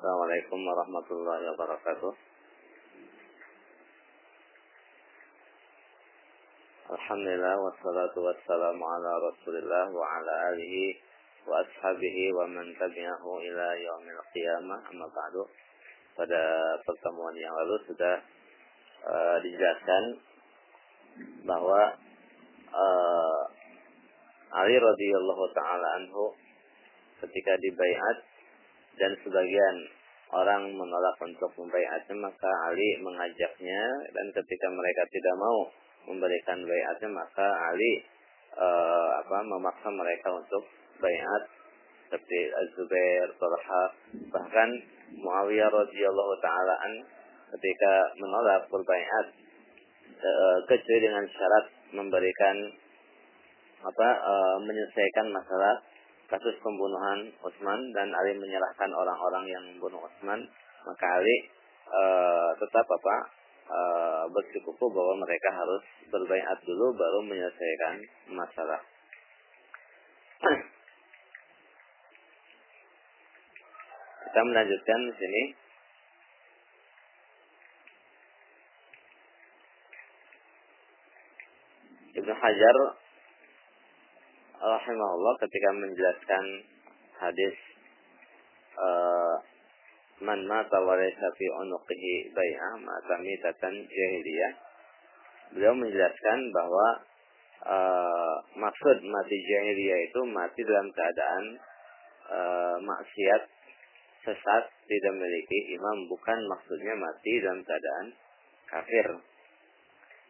Assalamualaikum warahmatullahi wabarakatuh. Alhamdulillah wassalatu wassalamu ala Rasulillah wa ala alihi wa ashabihi wa man tabi'ahu ila yaumil qiyamah amma ba'du. Pada pertemuan yang lalu sudah uh, dijelaskan bahwa uh, Ali radhiyallahu taala anhu ketika dibaiat dan sebagian orang menolak untuk membaiatnya maka Ali mengajaknya. Dan ketika mereka tidak mau memberikan bayatnya maka Ali uh, apa memaksa mereka untuk bayat seperti Az-Zubair, Talha, bahkan Muawiyah radhiyallahu taala an ketika menolak berbaiat uh, kecuali dengan syarat memberikan apa uh, menyelesaikan masalah kasus pembunuhan Utsman dan Ali menyerahkan orang-orang yang membunuh Utsman maka Ali uh, tetap apa uh, bersikupu bahwa mereka harus berbaikat dulu baru menyelesaikan masalah. Kita melanjutkan di sini. Ibnu Hajar rahimahullah ketika menjelaskan hadis uh, man mata wa laysa fi unuqihi bai'ah mata mitatan jahiliyah. Beliau menjelaskan bahwa uh, maksud mati jahiliyah itu mati dalam keadaan uh, maksiat sesat tidak memiliki imam bukan maksudnya mati dalam keadaan kafir.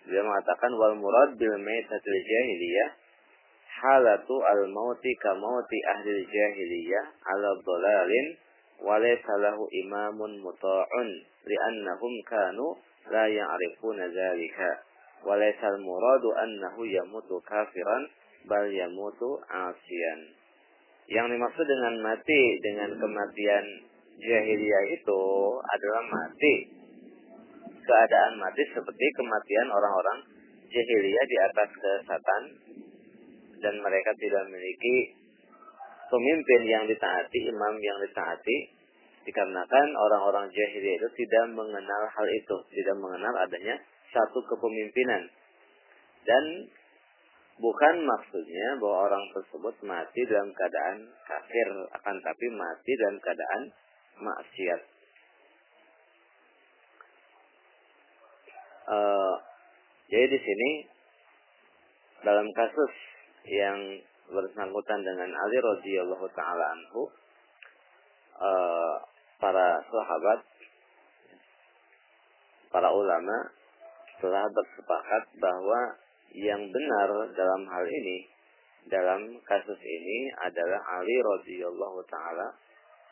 Beliau mengatakan wal murad bil maitatil jahiliyah halatu al mauti ka mauti ahli jahiliyah ala dhalalin walaysa lahu imamun muta'un li'annahum kanu la ya'rifuna dzalika walaysa al muradu annahu yamutu kafiran bal yamutu asian yang dimaksud dengan mati dengan kematian jahiliyah itu adalah mati. Keadaan mati seperti kematian orang-orang jahiliyah di atas kesatan dan mereka tidak memiliki pemimpin yang ditaati, imam yang ditaati, dikarenakan orang-orang jahiliyah itu tidak mengenal hal itu, tidak mengenal adanya satu kepemimpinan. Dan bukan maksudnya bahwa orang tersebut mati dalam keadaan kafir, akan tapi mati dalam keadaan maksiat. Uh, jadi di sini dalam kasus yang bersangkutan dengan Ali radhiyallahu taala anhu uh, para sahabat para ulama telah bersepakat bahwa yang benar dalam hal ini dalam kasus ini adalah Ali radhiyallahu taala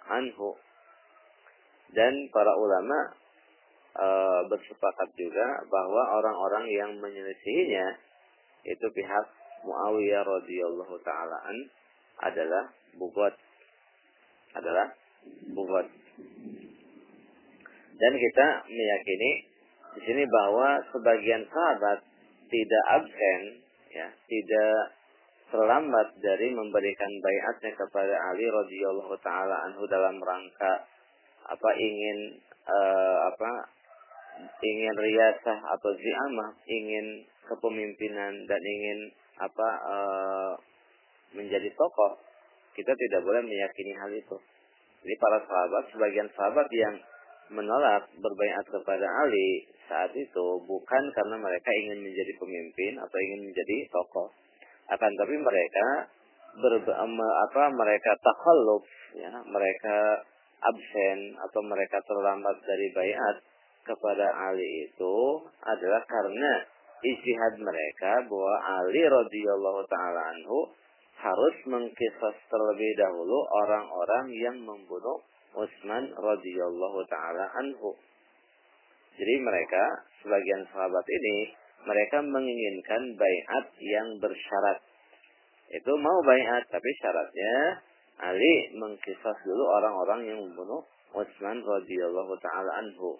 anhu. Dan para ulama e, bersepakat juga bahwa orang-orang yang menyelisihinya itu pihak Muawiyah radhiyallahu taalaan adalah bugot adalah bugot. Dan kita meyakini di sini bahwa sebagian sahabat tidak absen ya, tidak terlambat dari memberikan bayatnya kepada Ali radhiyallahu taala dalam rangka apa ingin uh, apa ingin riasah atau ziamah, ingin kepemimpinan dan ingin apa uh, menjadi tokoh, kita tidak boleh meyakini hal itu. Jadi para sahabat, sebagian sahabat yang menolak berbaikat kepada Ali saat itu bukan karena mereka ingin menjadi pemimpin atau ingin menjadi tokoh, akan tapi mereka ber, apa mereka takhalluf ya, mereka absen atau mereka terlambat dari bayat kepada Ali itu adalah karena ijtihad mereka bahwa Ali radhiyallahu taala anhu harus mengkisas terlebih dahulu orang-orang yang membunuh Utsman radhiyallahu taala anhu. Jadi mereka sebagian sahabat ini mereka menginginkan bayat yang bersyarat. Itu mau bayat tapi syaratnya Ali mengkisas dulu orang-orang yang membunuh Utsman radhiyallahu taala anhu.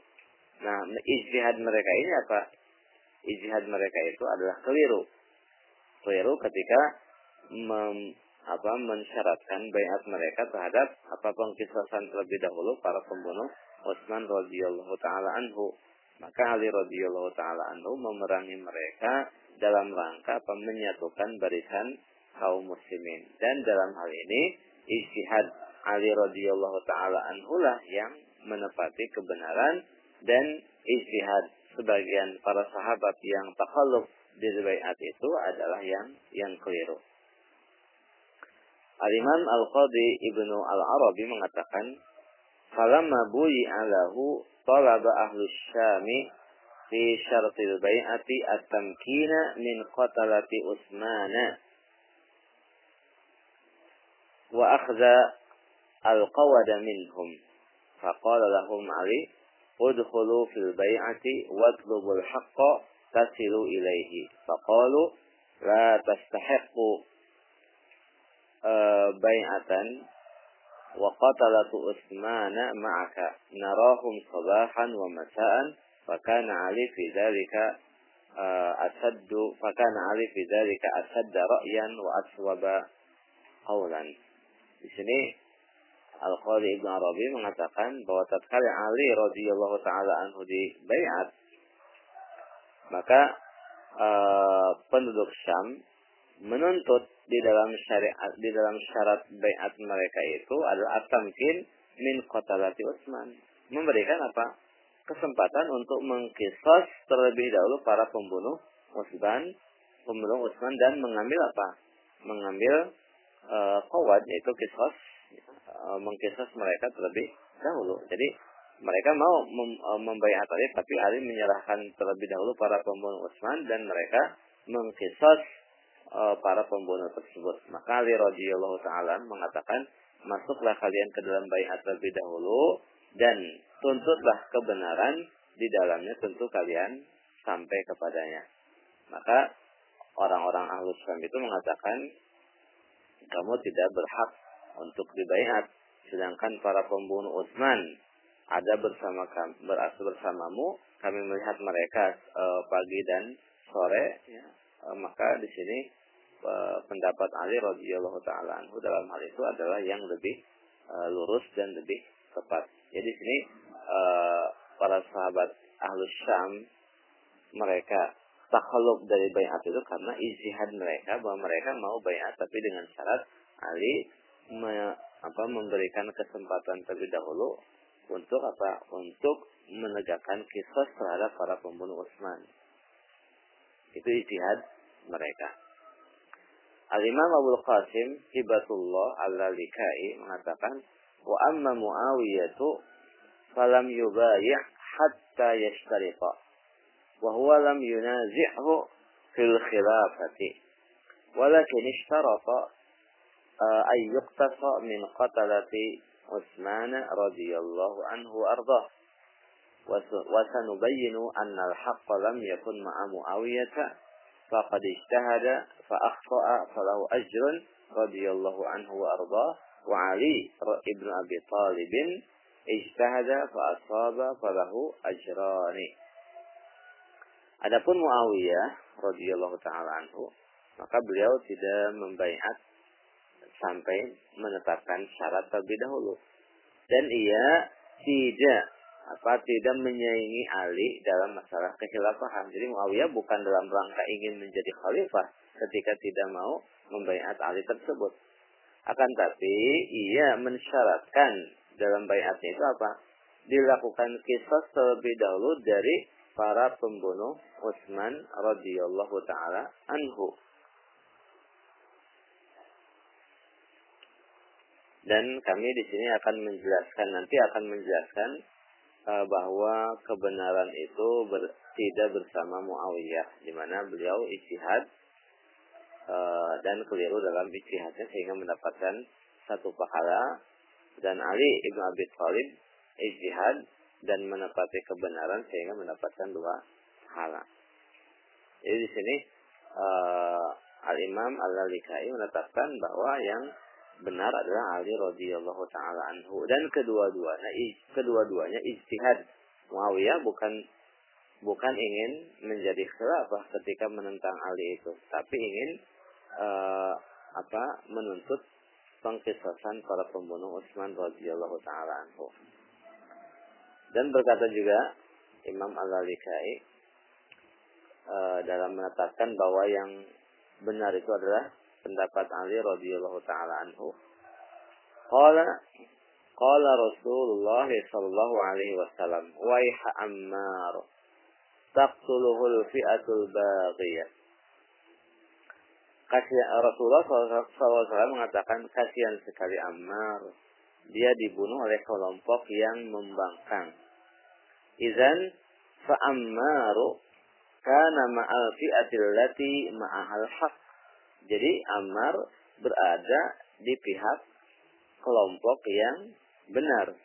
Nah, ijtihad mereka ini apa? Ijtihad mereka itu adalah keliru. Keliru ketika mem apa mensyaratkan bayat mereka terhadap apa pengkisasan terlebih dahulu para pembunuh Utsman radhiyallahu taala anhu. Maka Ali radhiyallahu taala anhu memerangi mereka dalam rangka menyatukan barisan kaum muslimin. Dan dalam hal ini istihad Ali radhiyallahu taala anhu lah yang menepati kebenaran dan istihad sebagian para sahabat yang takhaluf di bayat itu adalah yang yang keliru. Al-Imam Al-Qadi Ibnu Al-Arabi mengatakan, "Falamma buyi alahu talaba ahlu syami fi syartil bai'ati at-tamkina min qatalati Utsmana wa akhdha al-qawada minhum." Faqala lahum Ali, "Udkhulu fil bai'ati watlubul haqqa tasilu ilaihi." Faqalu, "La tastahiqqu bai'atan wa qatalatu Utsmana ma'aka narahum sabahan wa masa'an fakana Ali fi dzalika asaddu fakana Ali fi dzalika asadda ra'yan wa aswaba qawlan di sini Al-Qadhi Ibn Arabi mengatakan bahwa tatkala Ali radhiyallahu taala anhu di bayat maka uh, penduduk Syam menuntut di dalam syariat di dalam syarat bayat mereka itu adalah atamkin min qatalati Utsman. Memberikan apa? Kesempatan untuk mengkisos terlebih dahulu para pembunuh Utsman pembunuh Utsman dan mengambil apa? Mengambil uh, kawad yaitu kisos uh, mengkisos mereka terlebih dahulu jadi mereka mau mem, uh, membayar Ali tapi Ali menyerahkan terlebih dahulu para pembunuh Utsman dan mereka mengkisos uh, para pembunuh tersebut. Maka Ali radhiyallahu taala mengatakan, "Masuklah kalian ke dalam bayat terlebih dahulu dan tuntutlah kebenaran di dalamnya tentu kalian sampai kepadanya." Maka orang-orang ahlu Islam itu mengatakan, "Kamu tidak berhak untuk dibayat, sedangkan para pembunuh Utsman ada bersama kami, berasal bersamamu, kami melihat mereka e, pagi dan sore, ya, e, maka di sini pendapat Ali radhiyallahu taala anhu dalam hal itu adalah yang lebih uh, lurus dan lebih tepat. Jadi sini uh, para sahabat ahlus Syam mereka takhaluf dari bayat itu karena ijtihad mereka bahwa mereka mau bayat tapi dengan syarat Ali me, apa memberikan kesempatan terlebih dahulu untuk apa? Untuk menegakkan kisah terhadap para pembunuh Utsman. Itu ijtihad mereka. Al-Imam Abu Qasim Hibatullah Al-Likai mengatakan wa amma Muawiyatu falam yubayih hatta yashtariqa wa huwa lam yunazi'hu fil khilafati walakin آه، أن يقتفى من قتلة عثمان رضي الله عنه وأرضاه. وسنبين أن الحق لم يكن مع معاوية فقد اجتهد فأخطأ فله أجر رضي الله عنه وأرضاه. وعلي بن أبي طالب اجتهد فأصاب فله أجران. Adapun Muawiyah radhiyallahu taala anhu maka beliau من membaiat sampai menetapkan syarat terlebih dahulu. Dan ia tidak apa tidak menyaingi Ali dalam masalah kekhilafahan. Jadi Muawiyah bukan dalam rangka ingin menjadi khalifah ketika tidak mau membaiat Ali tersebut. Akan tapi ia mensyaratkan dalam baiatnya itu apa? Dilakukan kisah terlebih dahulu dari para pembunuh Utsman radhiyallahu taala anhu. Dan kami di sini akan menjelaskan nanti akan menjelaskan uh, bahwa kebenaran itu ber, tidak bersama Muawiyah di mana beliau istihad uh, dan keliru dalam istihadnya sehingga mendapatkan satu pahala dan Ali ibnu Abi Thalib istihad dan menepati kebenaran sehingga mendapatkan dua pahala. Jadi di sini uh, Al Imam Al Lalikai menetapkan bahwa yang benar adalah Ali radhiyallahu taala anhu. Dan kedua-duanya kedua-duanya ijtihad. Muawiyah bukan bukan ingin menjadi khilafah ketika menentang Ali itu. Tapi ingin uh, apa menuntut pengkisasan para pembunuh Utsman radhiyallahu taala anhu. Dan berkata juga Imam Al-Lalikai e, dalam menetapkan bahwa yang benar itu adalah pendapat Ali radhiyallahu taala anhu. Qala qala Rasulullah sallallahu alaihi wasallam, "Waiha Ammar, taqtuluhul fi'atul baghiyah." Kasih Rasulullah SAW mengatakan kasihan sekali Ammar. Dia dibunuh oleh kelompok yang membangkang. Izan fa'ammaru kana ma'al fi'atil lati ma'ahal haq. Jadi Ammar berada di pihak kelompok yang benar.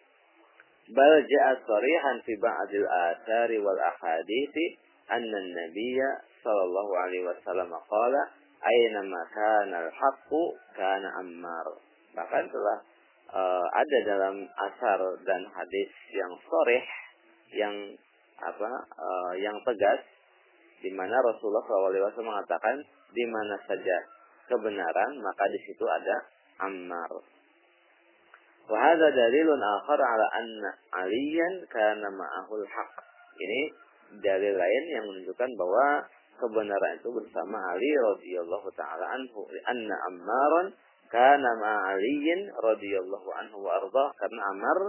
Bal ja'a sarihan fi ba'dil athari wal ahadithi anna an-nabiyya sallallahu alaihi wasallam qala aina kana al-haqqu kana ammar. Bahkan telah uh, ada dalam asar dan hadis yang soreh yang apa uh, yang tegas di mana Rasulullah SAW mengatakan di mana saja kebenaran maka di situ ada ammar. Wahada dalilun akhar ala anna aliyan kana ma'ahul haq. Ini dalil lain yang menunjukkan bahwa kebenaran itu bersama Ali radhiyallahu taala anhu anna Ammaran kana ma'aliyin radhiyallahu anhu wa karena Ammar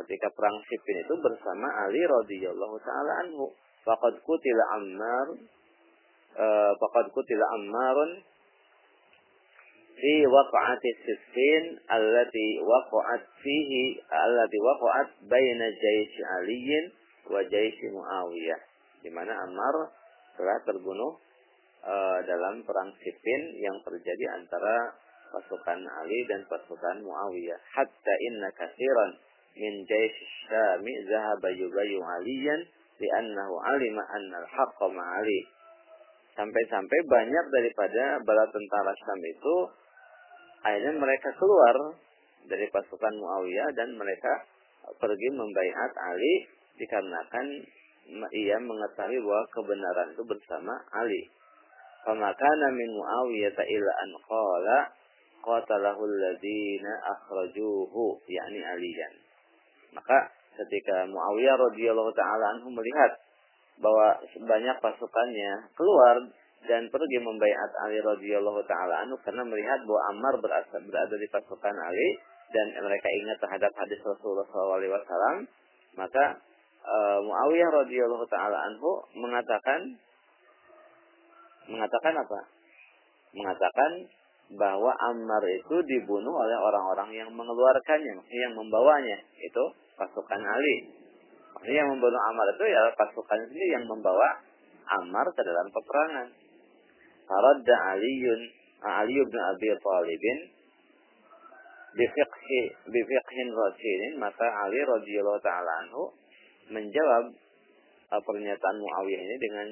ketika perang Siffin itu bersama Ali radhiyallahu taala anhu faqad qutila Ammar uh, faqad qutila Ammarun fi waqa'ati Siffin allati waqa'at fihi allati waqa'at baina jaysh Aliyin wa jaysh Muawiyah di mana Ammar telah terbunuh uh, dalam perang Siffin yang terjadi antara pasukan Ali dan pasukan Muawiyah. Hatta inna kasiran min jaysh syami zahaba yubayu aliyan li'annahu alima anna al-haqqa ma'ali. Sampai-sampai banyak daripada bala tentara Syam itu akhirnya mereka keluar dari pasukan Muawiyah dan mereka pergi membaiat Ali dikarenakan ia mengetahui bahwa kebenaran itu bersama Ali. Famakana min Muawiyah ila an qala qatalahu alladziina akhrajuhu yakni Aliyan. Maka ketika Muawiyah radhiyallahu taala anhu melihat bahwa banyak pasukannya keluar dan pergi membaiat Ali radhiyallahu taala anhu karena melihat bahwa Ammar berada, berada di pasukan Ali dan mereka ingat terhadap hadis Rasulullah SAW, maka uh, Muawiyah radhiyallahu taala anhu mengatakan mengatakan apa? Mengatakan bahwa Ammar itu dibunuh oleh orang-orang yang mengeluarkannya, yang membawanya, itu pasukan Ali. Yang membunuh Ammar itu ya pasukan sendiri yang membawa Ammar ke dalam peperangan. Faradda Aliun Ali bin Abi Thalibin bifiqhi bifiqhin rasulin maka Ali radhiyallahu taala anhu menjawab uh, pernyataan Muawiyah ini dengan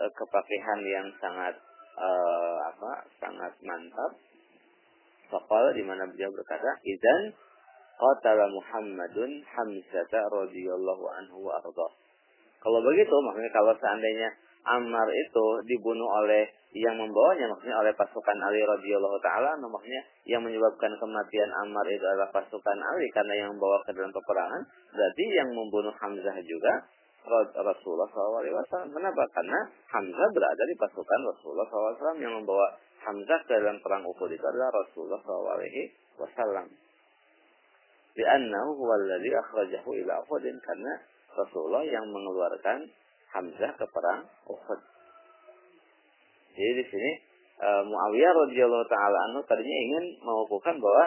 uh, kepakihan yang sangat uh, apa sangat mantap. Fakal di mana beliau berkata, "Idzan qatala Muhammadun Hamzah radhiyallahu anhu wa arda." Kalau begitu, maksudnya kalau seandainya Ammar itu dibunuh oleh yang membawanya, maksudnya oleh pasukan Ali radhiyallahu taala, maksudnya yang menyebabkan kematian Ammar itu adalah pasukan Ali karena yang membawa ke dalam peperangan, berarti yang membunuh Hamzah juga Rasulullah SAW. Kenapa? Karena Hamzah berada di pasukan Rasulullah SAW yang membawa Hamzah ke dalam perang Uhud itu adalah Rasulullah SAW. Liannahu huwa alladhi akhrajahu ila Uhudin karena Rasulullah yang mengeluarkan Hamzah ke perang Uhud. Jadi di sini uh, Muawiyah radhiyallahu taala anhu tadinya ingin mengukuhkan bahwa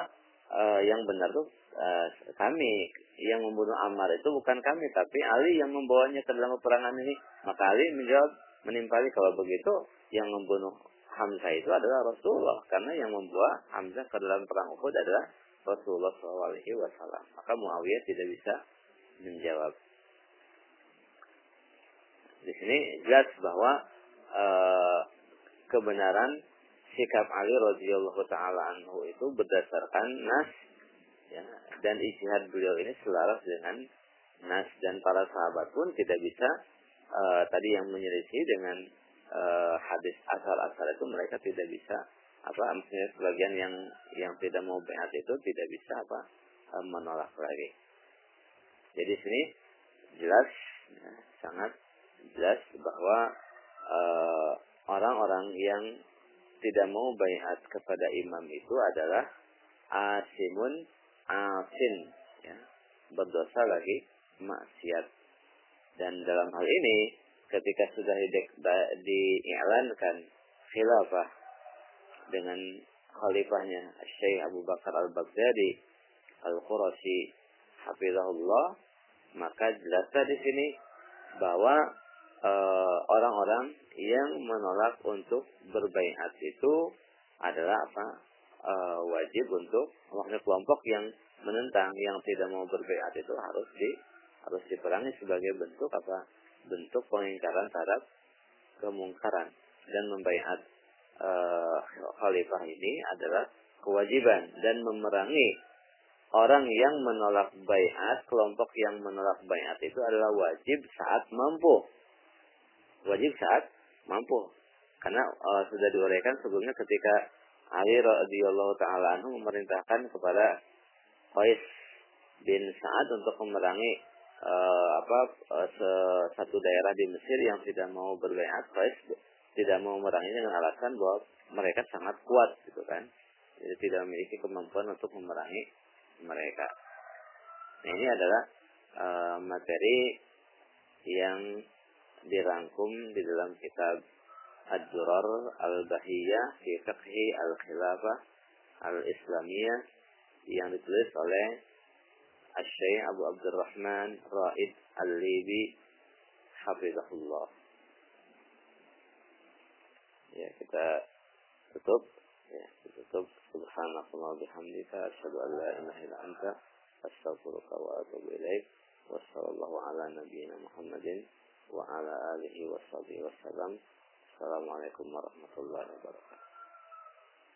uh, yang benar tuh uh, kami yang membunuh Ammar itu bukan kami tapi Ali yang membawanya ke dalam peperangan ini. Maka Ali menjawab menimpali kalau begitu yang membunuh Hamzah itu adalah Rasulullah karena yang membawa Hamzah ke dalam perang Uhud adalah Rasulullah SAW. Maka Muawiyah tidak bisa menjawab. Di sini jelas bahwa e, kebenaran sikap Ali radhiyallahu taala anhu itu berdasarkan nas ya, dan ijtihad beliau ini selaras dengan nas dan para sahabat pun tidak bisa e, tadi yang menyelisih dengan e, hadis asal-asal itu mereka tidak bisa apa maksudnya sebagian yang yang tidak mau bayat itu tidak bisa apa menolak lagi. Jadi sini jelas ya, sangat jelas bahwa eh, orang-orang uh, yang tidak mau bayat kepada imam itu adalah asimun asin ya. Berdosa lagi maksiat. Dan dalam hal ini ketika sudah diiklankan khilafah dengan khalifahnya Syekh Abu Bakar Al-Baghdadi Al-Qurashi hafizahullah maka jelas di sini bahwa orang-orang uh, yang menolak untuk berbaiat itu adalah apa? Uh, wajib untuk maksudnya kelompok yang menentang yang tidak mau berbaiat itu harus di harus diperangi sebagai bentuk apa? Bentuk pengingkaran terhadap kemungkaran. Dan membaiat uh, khalifah ini adalah kewajiban. Dan memerangi orang yang menolak bayat, kelompok yang menolak bayat itu adalah wajib saat mampu. Wajib saat mampu. Karena uh, sudah diuraikan sebelumnya ketika Ali radhiyallahu taala anhu memerintahkan kepada Qais bin Sa'ad untuk memerangi uh, apa uh, satu daerah di Mesir yang tidak mau berbayat Qais tidak mau memeranginya dengan alasan bahwa mereka sangat kuat gitu kan. Jadi tidak memiliki kemampuan untuk memerangi mereka. Nah, ini adalah uh, materi yang dirangkum di dalam kitab Ad-Durar Al-Bahiyah fi Fiqhi Al-Khilafah Al-Islamiyah yang ditulis oleh Asy-Syaikh Abu Abdurrahman Raid Al-Libi hafizahullah. Ya, kita tutup. Ya, tutup. Subhanallahi bihamdika asyhadu an la ilaha illa anta astaghfiruka wa atubu ilaik. Wa sallallahu ala nabiyyina Muhammadin wa ala alihi wa sahbihi wasallam assalamualaikum warahmatullahi wabarakatuh